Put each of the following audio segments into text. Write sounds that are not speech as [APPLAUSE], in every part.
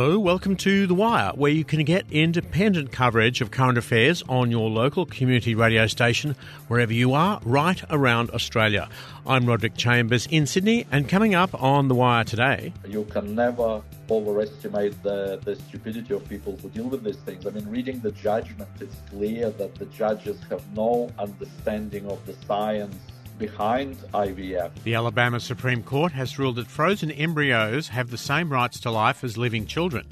Hello, welcome to The Wire, where you can get independent coverage of current affairs on your local community radio station, wherever you are, right around Australia. I'm Roderick Chambers in Sydney, and coming up on The Wire today. You can never overestimate the, the stupidity of people who deal with these things. I mean, reading the judgment, it's clear that the judges have no understanding of the science behind IVF. The Alabama Supreme Court has ruled that frozen embryos have the same rights to life as living children.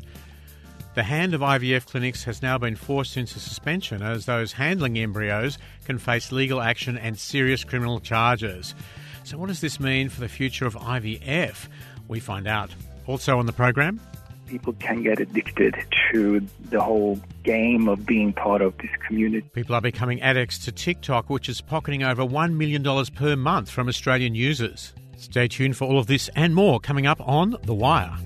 The hand of IVF clinics has now been forced into suspension as those handling embryos can face legal action and serious criminal charges. So, what does this mean for the future of IVF? We find out. Also on the program, people can get addicted to the whole game of being part of this community. People are becoming addicts to TikTok, which is pocketing over $1 million per month from Australian users. Stay tuned for all of this and more coming up on The Wire.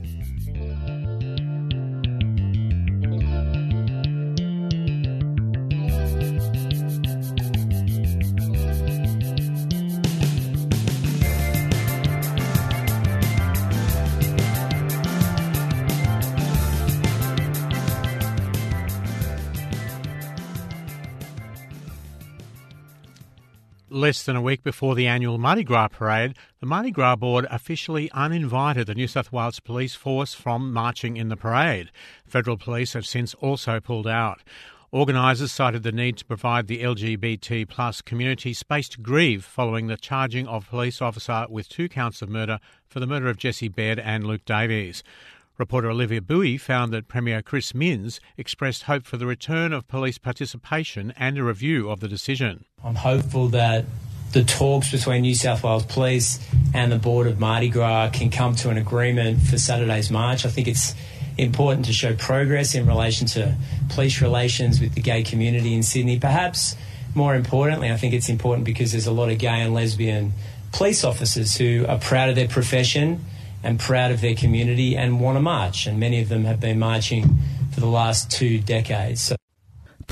Less than a week before the annual Mardi Gras parade, the Mardi Gras Board officially uninvited the New South Wales Police Force from marching in the parade. Federal police have since also pulled out. Organisers cited the need to provide the LGBT plus community space to grieve following the charging of police officer with two counts of murder for the murder of Jesse Baird and Luke Davies. Reporter Olivia Bowie found that Premier Chris Minns expressed hope for the return of police participation and a review of the decision. I'm hopeful that the talks between New South Wales Police and the Board of Mardi Gras can come to an agreement for Saturday's march. I think it's important to show progress in relation to police relations with the gay community in Sydney. Perhaps more importantly, I think it's important because there's a lot of gay and lesbian police officers who are proud of their profession and proud of their community and want to march. And many of them have been marching for the last two decades. So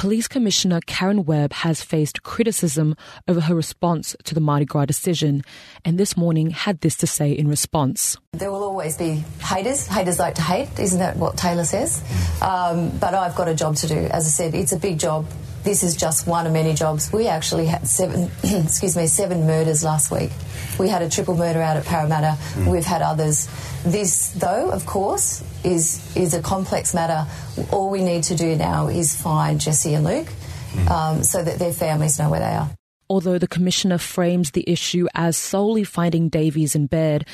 Police Commissioner Karen Webb has faced criticism over her response to the Mardi Gras decision, and this morning had this to say in response. There will always be haters. Haters like to hate, isn't that what Taylor says? Um, but I've got a job to do. As I said, it's a big job. This is just one of many jobs. We actually had seven, [CLEARS THROAT] excuse me, seven murders last week. We had a triple murder out at Parramatta. Mm. We've had others. This, though, of course, is is a complex matter. All we need to do now is find Jesse and Luke, mm. um, so that their families know where they are. Although the commissioner frames the issue as solely finding Davies and Baird,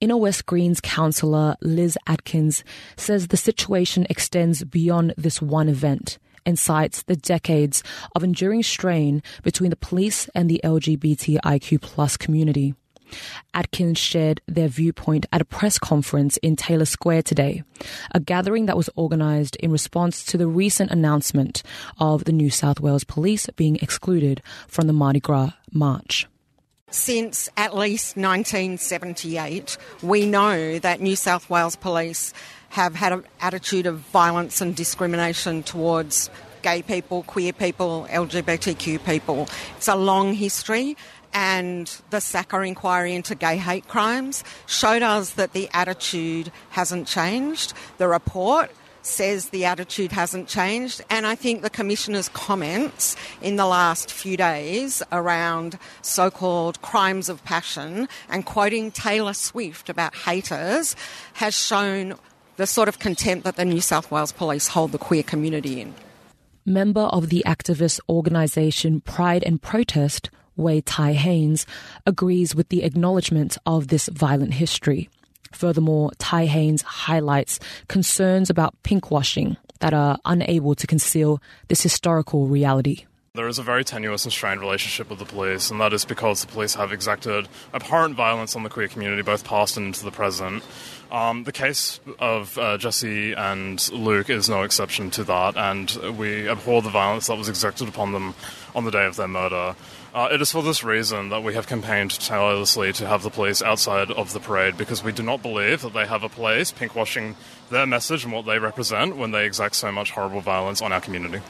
Inner West Greens councillor Liz Atkins says the situation extends beyond this one event and cites the decades of enduring strain between the police and the LGBTIQ plus community. Atkins shared their viewpoint at a press conference in Taylor Square today, a gathering that was organised in response to the recent announcement of the New South Wales Police being excluded from the Mardi Gras March. Since at least 1978, we know that New South Wales Police have had an attitude of violence and discrimination towards gay people, queer people, LGBTQ people. It's a long history and the Sackar inquiry into gay hate crimes showed us that the attitude hasn't changed. The report says the attitude hasn't changed, and I think the Commissioner's comments in the last few days around so called crimes of passion and quoting Taylor Swift about haters has shown the sort of contempt that the New South Wales Police hold the queer community in. Member of the activist organisation Pride in Protest, Wei Tai Haynes, agrees with the acknowledgement of this violent history. Furthermore, Tai Haynes highlights concerns about pinkwashing that are unable to conceal this historical reality. There is a very tenuous and strained relationship with the police, and that is because the police have exacted abhorrent violence on the queer community, both past and into the present. Um, the case of uh, Jesse and Luke is no exception to that, and we abhor the violence that was exacted upon them on the day of their murder. Uh, it is for this reason that we have campaigned tirelessly to have the police outside of the parade because we do not believe that they have a place pinkwashing their message and what they represent when they exact so much horrible violence on our community.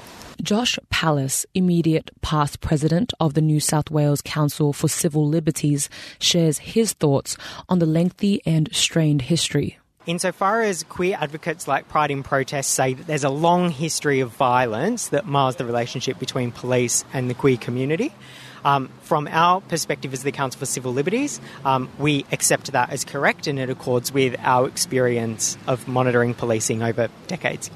Josh Pallas, immediate past president of the New South Wales Council for Civil Liberties, shares his thoughts on the lengthy and strained history. Insofar as queer advocates like Pride in Protest say that there's a long history of violence that mars the relationship between police and the queer community, um, from our perspective as the Council for Civil Liberties, um, we accept that as correct and it accords with our experience of monitoring policing over decades.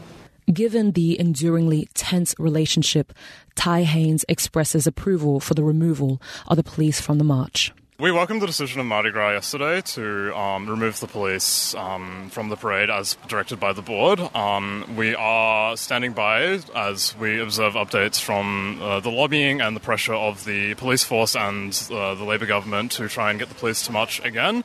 Given the enduringly tense relationship, Ty Haynes expresses approval for the removal of the police from the march. We welcomed the decision of Mardi Gras yesterday to um, remove the police um, from the parade as directed by the board. Um, we are standing by as we observe updates from uh, the lobbying and the pressure of the police force and uh, the Labour government to try and get the police to march again.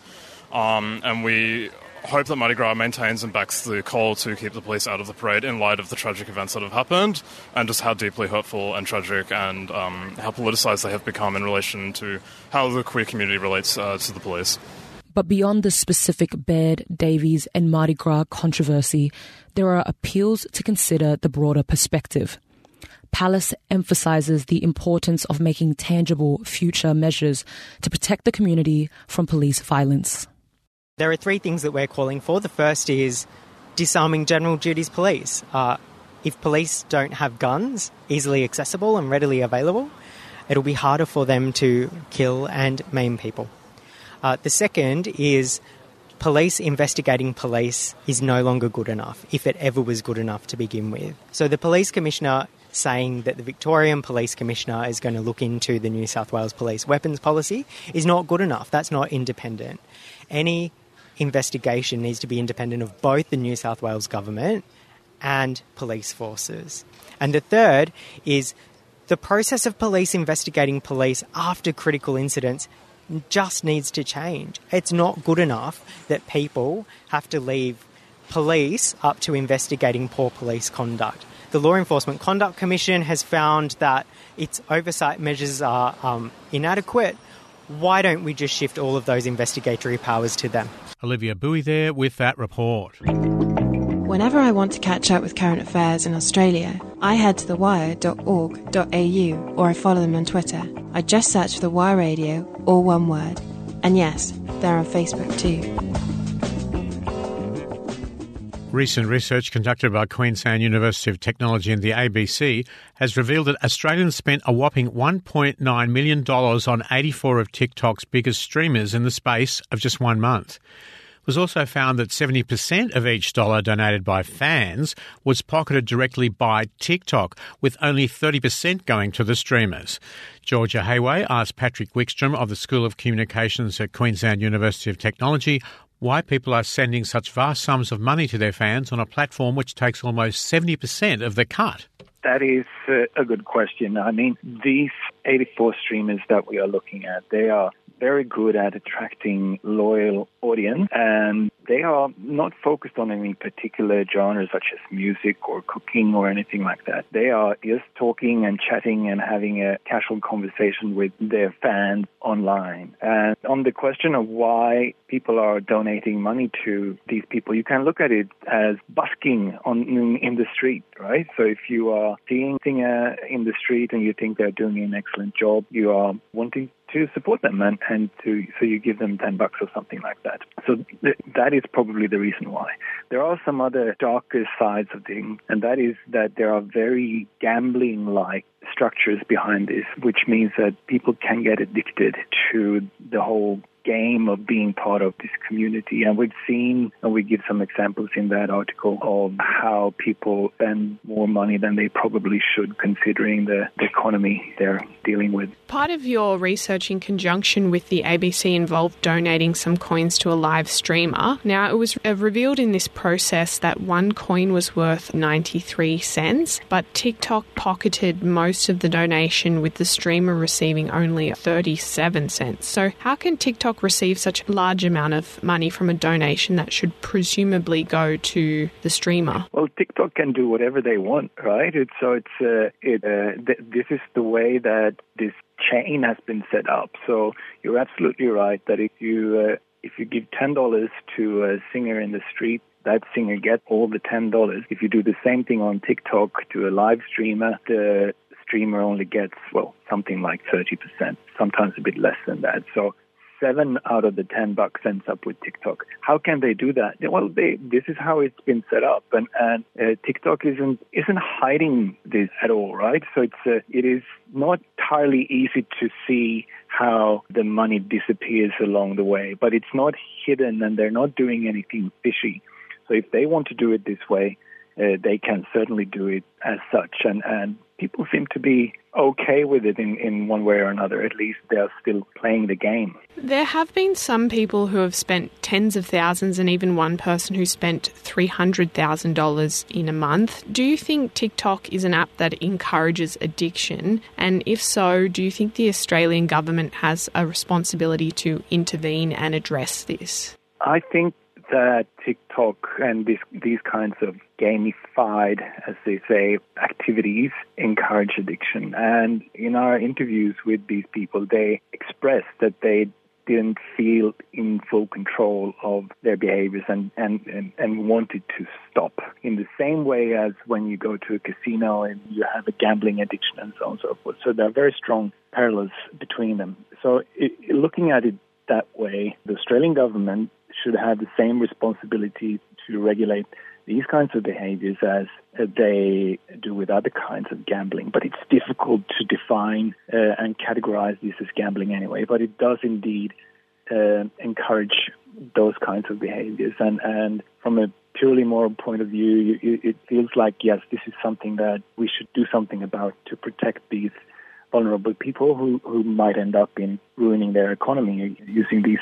Um, and we hope that Mardi Gras maintains and backs the call to keep the police out of the parade in light of the tragic events that have happened and just how deeply hurtful and tragic and um, how politicised they have become in relation to how the queer community relates uh, to the police. But beyond the specific Baird, Davies, and Mardi Gras controversy, there are appeals to consider the broader perspective. Pallas emphasizes the importance of making tangible future measures to protect the community from police violence. There are three things that we're calling for. The first is disarming general duties police. Uh, if police don't have guns easily accessible and readily available, it'll be harder for them to kill and maim people. Uh, the second is police investigating police is no longer good enough, if it ever was good enough to begin with. So the police commissioner saying that the Victorian Police Commissioner is going to look into the New South Wales Police weapons policy is not good enough. That's not independent. Any investigation needs to be independent of both the New South Wales government and police forces. And the third is the process of police investigating police after critical incidents just needs to change. It's not good enough that people have to leave police up to investigating poor police conduct. The Law Enforcement Conduct Commission has found that its oversight measures are um, inadequate. Why don't we just shift all of those investigatory powers to them? Olivia Bowie there with that report. Whenever I want to catch up with current affairs in Australia, I head to thewire.org.au or I follow them on Twitter. I just search for The Wire Radio, all one word. And yes, they're on Facebook too. Recent research conducted by Queensland University of Technology and the ABC has revealed that Australians spent a whopping $1.9 million on 84 of TikTok's biggest streamers in the space of just one month. It was also found that 70% of each dollar donated by fans was pocketed directly by TikTok, with only 30% going to the streamers. Georgia Hayway asked Patrik Wikström of the School of Communications at Queensland University of Technology why people are sending such vast sums of money to their fans on a platform which takes almost 70% of the cut. That is uh, a good question. I mean, these 84 streamers that we are looking at, they are very good at attracting loyal audience and they are not focused on any particular genre such as music or cooking or anything like that. They are just talking and chatting and having a casual conversation with their fans online. And on the question of why people are donating money to these people, you can look at it as busking on in the street, right? So if you are seeing a singer uh, in the street and you think they're doing an excellent job, you are wanting to support them and, and to so you give them 10 bucks or something like that. So th- that is probably the reason why. There are some other darker sides of things, and that is that there are very gambling like structures behind this, which means that people can get addicted to the whole game of being part of this community. And we've seen, and we give some examples in that article of how people spend more money than they probably should, considering the, the economy they're dealing with. Part of your research in conjunction with the ABC involved donating some coins to a live streamer. Now, it was uh, revealed in this process that one coin was worth 93 cents, but TikTok pocketed most of the donation with the streamer receiving only 37 cents. So, how can TikTok Receive such a large amount of money from a donation that should presumably go to the streamer? Well, TikTok can do whatever they want, right? So it's uh, it, uh, th- this is the way that this chain has been set up. So you're absolutely right that if you uh, if you give ten dollars to a singer in the street, that singer gets all the ten dollars. If you do the same thing on TikTok to a live streamer, the streamer only gets well something like thirty percent, sometimes a bit less than that. So seven out of the ten bucks ends up with TikTok. How can they do that? Well, they, this is how it's been set up, and and uh, TikTok isn't isn't hiding this at all, right? So it's uh, it is not entirely easy to see how the money disappears along the way, but it's not hidden, and they're not doing anything fishy. So if they want to do it this way, uh, they can certainly do it as such, and and people seem to be okay with it in, in one way or another. At least they're still playing the game. There have been some people who have spent tens of thousands and even one person who spent $300,000 in a month. Do you think TikTok is an app that encourages addiction? And if so, do you think the Australian government has a responsibility to intervene and address this? I think TikTok and this, these kinds of gamified, as they say, activities encourage addiction. And in our interviews with these people, they expressed that they didn't feel in full control of their behaviors and, and, and, and, wanted to stop. In the same way as when you go to a casino and you have a gambling addiction and so on and so forth. So there are very strong parallels between them. So it, looking at it that way, the Australian government should have the same responsibility to regulate these kinds of behaviors as they do with other kinds of gambling. But it's difficult to define uh, and categorize this as gambling anyway. But it does indeed uh, encourage those kinds of behaviors. And, and from a purely moral point of view, it feels like, yes, this is something that we should do something about to protect these vulnerable people who, who might end up in ruining their economy using these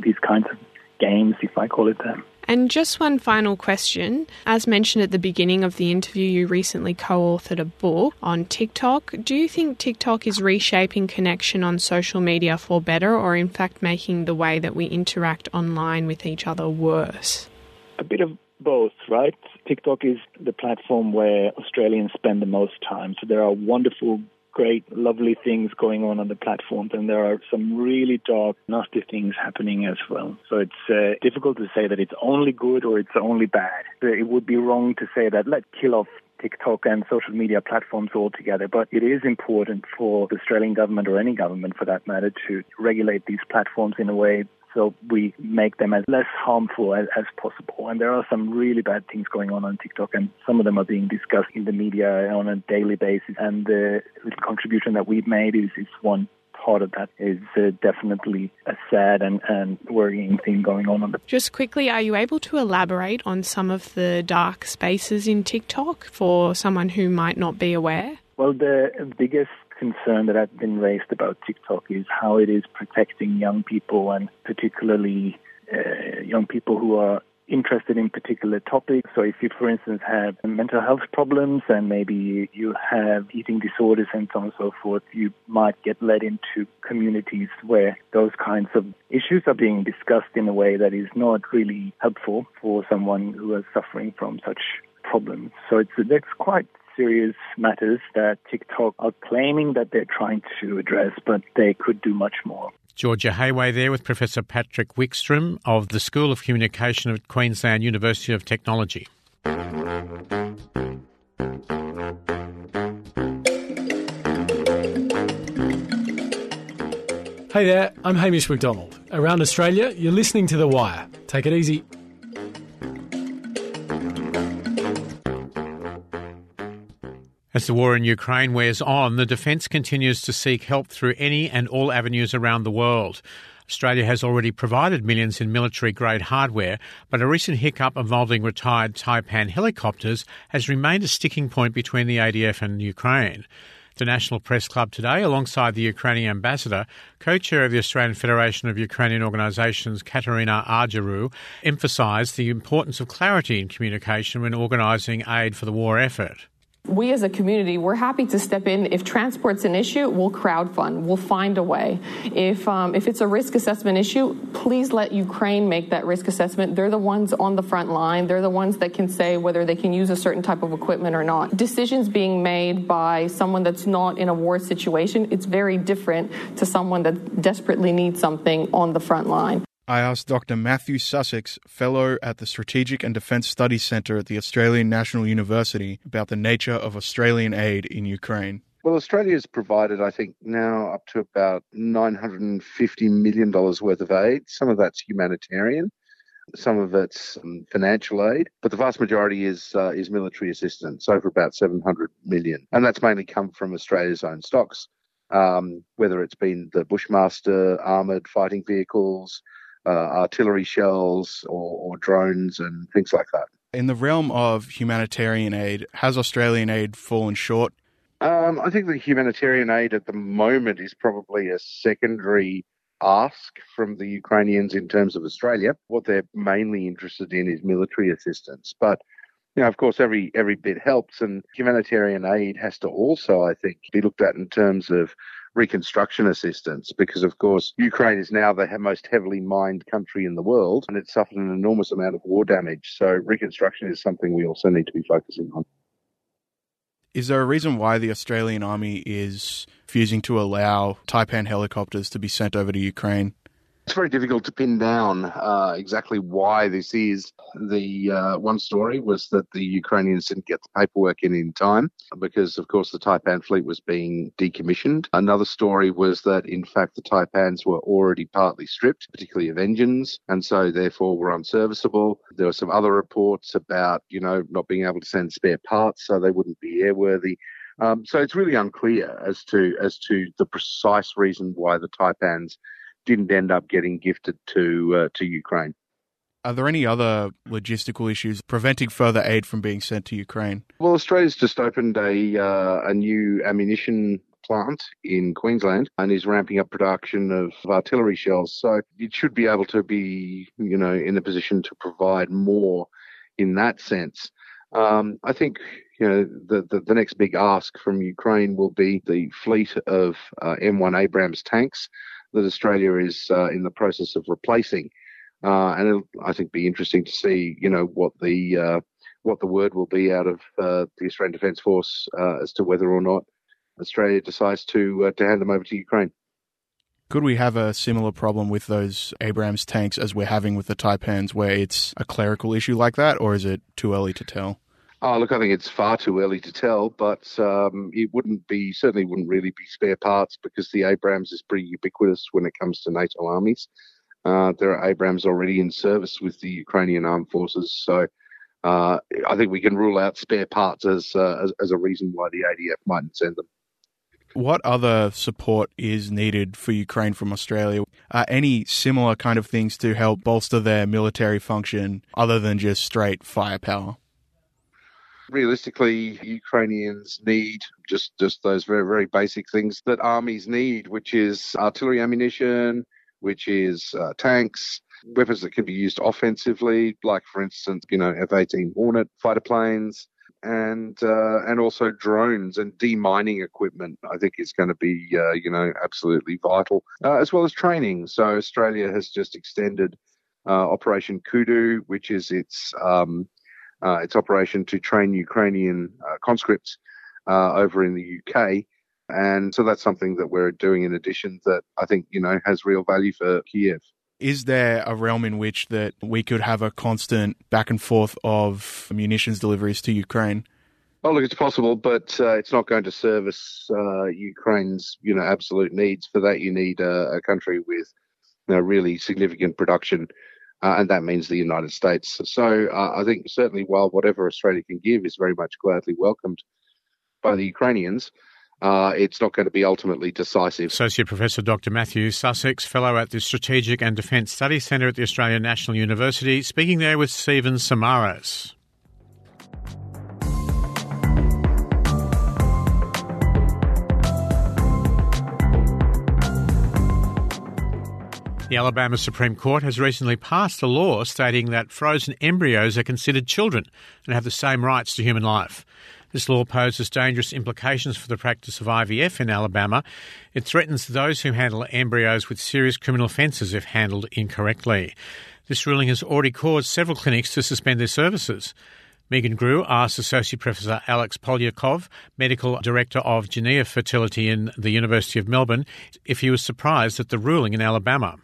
these kinds of games, if I call it that. And just one final question. As mentioned at the beginning of the interview, you recently co authored a book on TikTok. Do you think TikTok is reshaping connection on social media for better, or in fact making the way that we interact online with each other worse? A bit of both, right? TikTok is the platform where Australians spend the most time. So there are wonderful great, lovely things going on on the platforms, and there are some really dark, nasty things happening as well. So it's uh, difficult to say that it's only good or it's only bad. It would be wrong to say that let's kill off TikTok and social media platforms altogether. But it is important for the Australian government or any government for that matter to regulate these platforms in a way so we make them as less harmful as, as, possible. And there are some really bad things going on on TikTok, and some of them are being discussed in the media on a daily basis. And the little contribution that we've made is, is one part of that is uh, definitely a sad and, and worrying thing going on. on the- Just quickly, are you able to elaborate on some of the dark spaces in TikTok for someone who might not be aware? Well, the biggest concern that has been raised about TikTok is how it is protecting young people and particularly uh, young people who are interested in particular topics. So if you, for instance, have mental health problems and maybe you have eating disorders and so on and so forth, you might get led into communities where those kinds of issues are being discussed in a way that is not really helpful for someone who is suffering from such problems. So it's that's quite serious matters that TikTok are claiming that they're trying to address, but they could do much more. Georgia Hayway there with Professor Patrik Wikström of the School of Communication at Queensland University of Technology. Hey there, I'm Hamish McDonald. Around Australia, you're listening to The Wire. Take it easy. As the war in Ukraine wears on, the defence continues to seek help through any and all avenues around the world. Australia has already provided millions in military grade hardware, but a recent hiccup involving retired Taipan helicopters has remained a sticking point between the ADF and Ukraine. The National Press Club today, alongside the Ukrainian ambassador, co chair of the Australian Federation of Ukrainian Organisations, Kateryna Argyrou, emphasised the importance of clarity in communication when organising aid for the war effort we as a community, we're happy to step in. If transport's an issue, we'll crowdfund. We'll find a way. If um, if it's a risk assessment issue, please let Ukraine make that risk assessment. They're the ones on the front line. They're the ones that can say whether they can use a certain type of equipment or not. Decisions being made by someone that's not in a war situation, it's very different to someone that desperately needs something on the front line. I asked Dr. Matthew Sussex, Fellow at the Strategic and Defence Studies Centre at the Australian National University, about the nature of Australian aid in Ukraine. Well, Australia has provided, I think, now up to about $950 million worth of aid. Some of that's humanitarian, some of it's um, financial aid, but the vast majority is uh, is military assistance, over about 700 million, and that's mainly come from Australia's own stocks. Um, whether it's been the Bushmaster armoured fighting vehicles, uh, artillery shells, or, or drones, and things like that. In the realm of humanitarian aid, has Australian aid fallen short? Um, I think the humanitarian aid at the moment is probably a secondary ask from the Ukrainians in terms of Australia. What they're mainly interested in is military assistance. But you know, of course, every every bit helps, and humanitarian aid has to also, I think, be looked at in terms of reconstruction assistance because, of course, Ukraine is now the most heavily mined country in the world and it's suffered an enormous amount of war damage. So, reconstruction is something we also need to be focusing on. Is there a reason why the Australian Army is refusing to allow Taipan helicopters to be sent over to Ukraine? It's very difficult to pin down uh, exactly why this is. The uh, one story was that the Ukrainians didn't get the paperwork in in time because, of course, the Taipan fleet was being decommissioned. Another story was that, in fact, the Taipans were already partly stripped, particularly of engines, and so therefore were unserviceable. There were some other reports about, you know, not being able to send spare parts so they wouldn't be airworthy. Um, so it's really unclear as to as to the precise reason why the Taipans didn't end up getting gifted to uh, to Ukraine. Are there any other logistical issues preventing further aid from being sent to Ukraine? Well, Australia's just opened a uh, a new ammunition plant in Queensland and is ramping up production of artillery shells. So it should be able to be, you know, in a position to provide more in that sense. Um, I think you know the, the, the next big ask from Ukraine will be the fleet of uh, M1 Abrams tanks that Australia is uh, in the process of replacing. Uh, and it'll, I think, be interesting to see, you know, what the uh, what the word will be out of uh, the Australian Defence Force uh, as to whether or not Australia decides to uh, to hand them over to Ukraine. Could we have a similar problem with those Abrams tanks as we're having with the Taipans, where it's a clerical issue like that, or is it too early to tell? Oh, look, I think it's far too early to tell, but um, it wouldn't be, certainly wouldn't really be spare parts because the Abrams is pretty ubiquitous when it comes to NATO armies. Uh, there are Abrams already in service with the Ukrainian armed forces, so uh, I think we can rule out spare parts as, uh, as, as a reason why the ADF mightn't send them. What other support is needed for Ukraine from Australia? Uh, any similar kind of things to help bolster their military function other than just straight firepower? Realistically, Ukrainians need just just those very very basic things that armies need, which is artillery ammunition, which is uh, tanks, weapons that can be used offensively, like for instance, you know, F-18 Hornet fighter planes. And uh, and also drones and demining equipment, I think is going to be uh, you know absolutely vital, uh, as well as training. So Australia has just extended uh, Operation Kudu, which is its um, its operation to train Ukrainian uh, conscripts uh, over in the UK. And so that's something that we're doing in addition that I think, you know, has real value for Kiev. Is there a realm in which that we could have a constant back and forth of munitions deliveries to Ukraine? Oh, look, it's possible, but uh, it's not going to service uh, Ukraine's, you know, absolute needs. For that, you need uh, a country with, you know, really significant production uh, and that means the United States. So uh, I think certainly while whatever Australia can give is very much gladly welcomed by the Ukrainians, uh, it's not going to be ultimately decisive. Associate Professor Dr. Matthew Sussex, Fellow at the Strategic and Defence Studies Centre at the Australian National University, speaking there with Stephen Samaras. The Alabama Supreme Court has recently passed a law stating that frozen embryos are considered children and have the same rights to human life. This law poses dangerous implications for the practice of IVF in Alabama. It threatens those who handle embryos with serious criminal offences if handled incorrectly. This ruling has already caused several clinics to suspend their services. Megan Grew asked Associate Professor Alex Polyakov, Medical Director of Genea Fertility in the University of Melbourne, if he was surprised at the ruling in Alabama.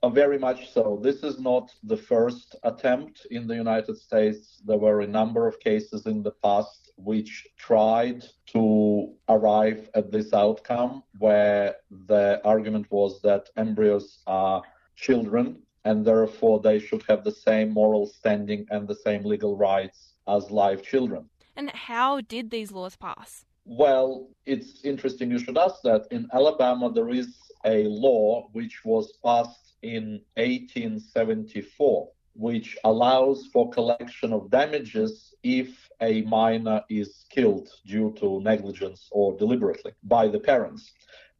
Uh, very much so. This is not the first attempt in the United States. There were a number of cases in the past which tried to arrive at this outcome where the argument was that embryos are children and therefore they should have the same moral standing and the same legal rights as live children. And how did these laws pass? Well, it's interesting you should ask that. In Alabama, there is a law which was passed in 1874, which allows for collection of damages if a minor is killed due to negligence or deliberately by the parents.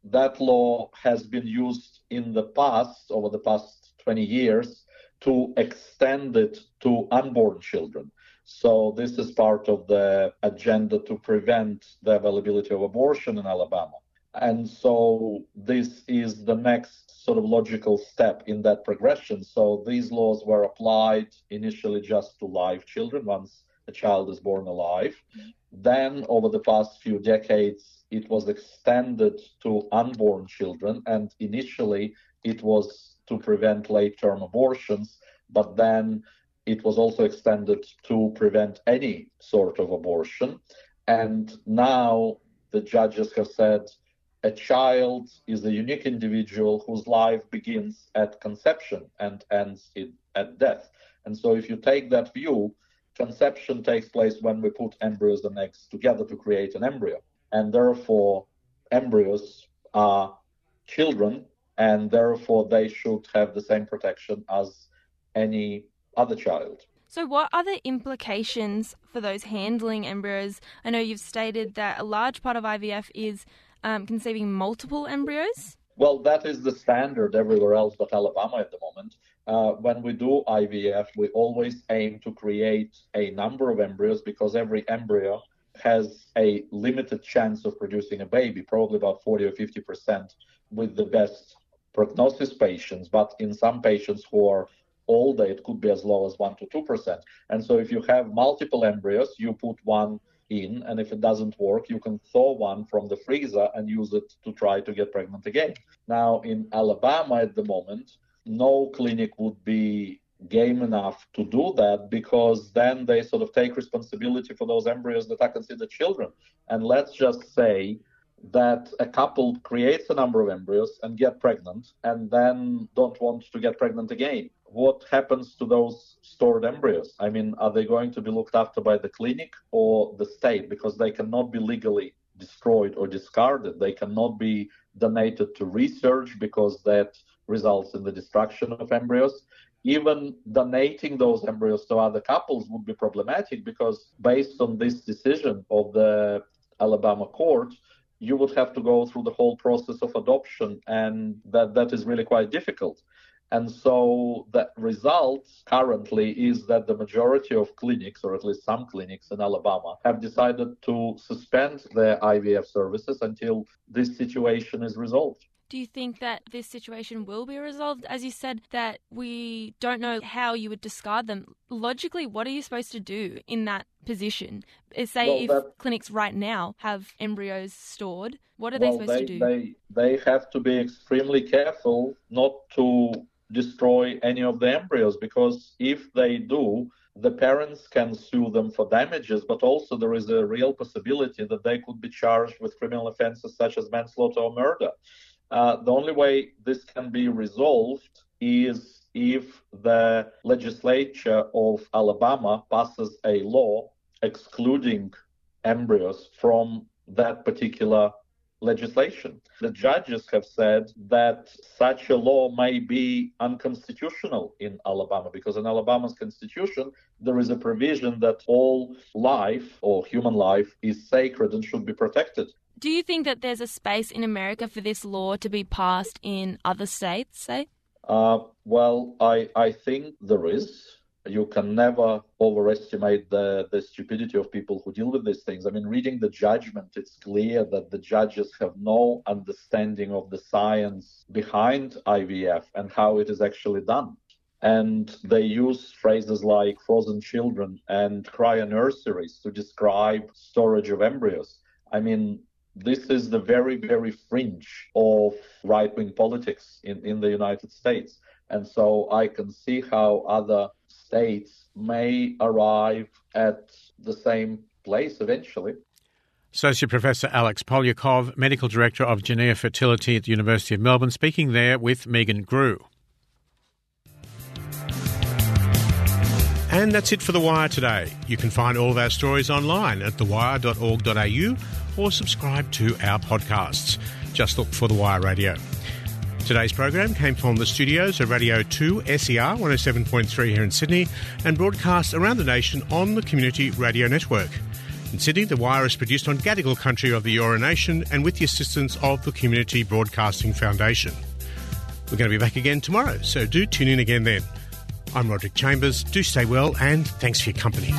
That law has been used in the past, over the past 20 years, to extend it to unborn children. So this is part of the agenda to prevent the availability of abortion in Alabama. And so this is the next sort of logical step in that progression. So these laws were applied initially just to live children once a child is born alive. Mm-hmm. Then over the past few decades, it was extended to unborn children. And initially it was to prevent late term abortions, but then it was also extended to prevent any sort of abortion. And now the judges have said a child is a unique individual whose life begins at conception and ends in, at death. And so, if you take that view, conception takes place when we put embryos and eggs together to create an embryo. And therefore, embryos are children, and therefore they should have the same protection as any other child. So, what are the implications for those handling embryos? I know you've stated that a large part of IVF is um, conceiving multiple embryos? Well, that is the standard everywhere else but Alabama at the moment. Uh, when we do IVF, we always aim to create a number of embryos because every embryo has a limited chance of producing a baby, probably about 40 or 50 percent with the best prognosis patients. But in some patients who are older, it could be as low as 1 to 2 percent. And so if you have multiple embryos, you put one in, and if it doesn't work, you can thaw one from the freezer and use it to try to get pregnant again. Now, in Alabama at the moment, no clinic would be game enough to do that because then they sort of take responsibility for those embryos that are considered children. And let's just say that a couple creates a number of embryos and get pregnant and then don't want to get pregnant again what happens to those stored embryos? I mean, are they going to be looked after by the clinic or the state? Because they cannot be legally destroyed or discarded. They cannot be donated to research because that results in the destruction of embryos. Even donating those embryos to other couples would be problematic because, based on this decision of the Alabama court, you would have to go through the whole process of adoption, and that, that is really quite difficult. And so the result currently is that the majority of clinics, or at least some clinics in Alabama, have decided to suspend their IVF services until this situation is resolved. Do you think that this situation will be resolved? As you said, that we don't know how you would discard them. Logically, what are you supposed to do in that position? Uh, say well, if that, clinics right now have embryos stored, what are well, they supposed they, to do? They, they have to be extremely careful not to destroy any of the embryos because if they do, the parents can sue them for damages, but also there is a real possibility that they could be charged with criminal offenses such as manslaughter or murder. Uh, the only way this can be resolved is if the legislature of Alabama passes a law excluding embryos from that particular legislation. The judges have said that such a law may be unconstitutional in Alabama because in Alabama's constitution there is a provision that all life or human life is sacred and should be protected. Do you think that there's a space in America for this law to be passed in other states, say? Uh, well, I, I think there is you can never overestimate the, the stupidity of people who deal with these things. I mean, reading the judgment, it's clear that the judges have no understanding of the science behind IVF and how it is actually done. And they use phrases like frozen children and cryo nurseries to describe storage of embryos. I mean, this is the very, very fringe of right wing politics in, in the United States. And so I can see how other states may arrive at the same place eventually. Associate Professor Alex Polyakov, Medical Director of Genea Fertility at the University of Melbourne, speaking there with Megan Grew. And that's it for The Wire today. You can find all of our stories online at thewire.org.au or subscribe to our podcasts. Just look for The Wire Radio. Today's program came from the studios of Radio 2 SER 107.3 here in Sydney and broadcast around the nation on the Community Radio Network. In Sydney, The Wire is produced on Gadigal country of the Eora Nation and with the assistance of the Community Broadcasting Foundation. We're going to be back again tomorrow, so do tune in again then. I'm Roderick Chambers. Do stay well and thanks for your company.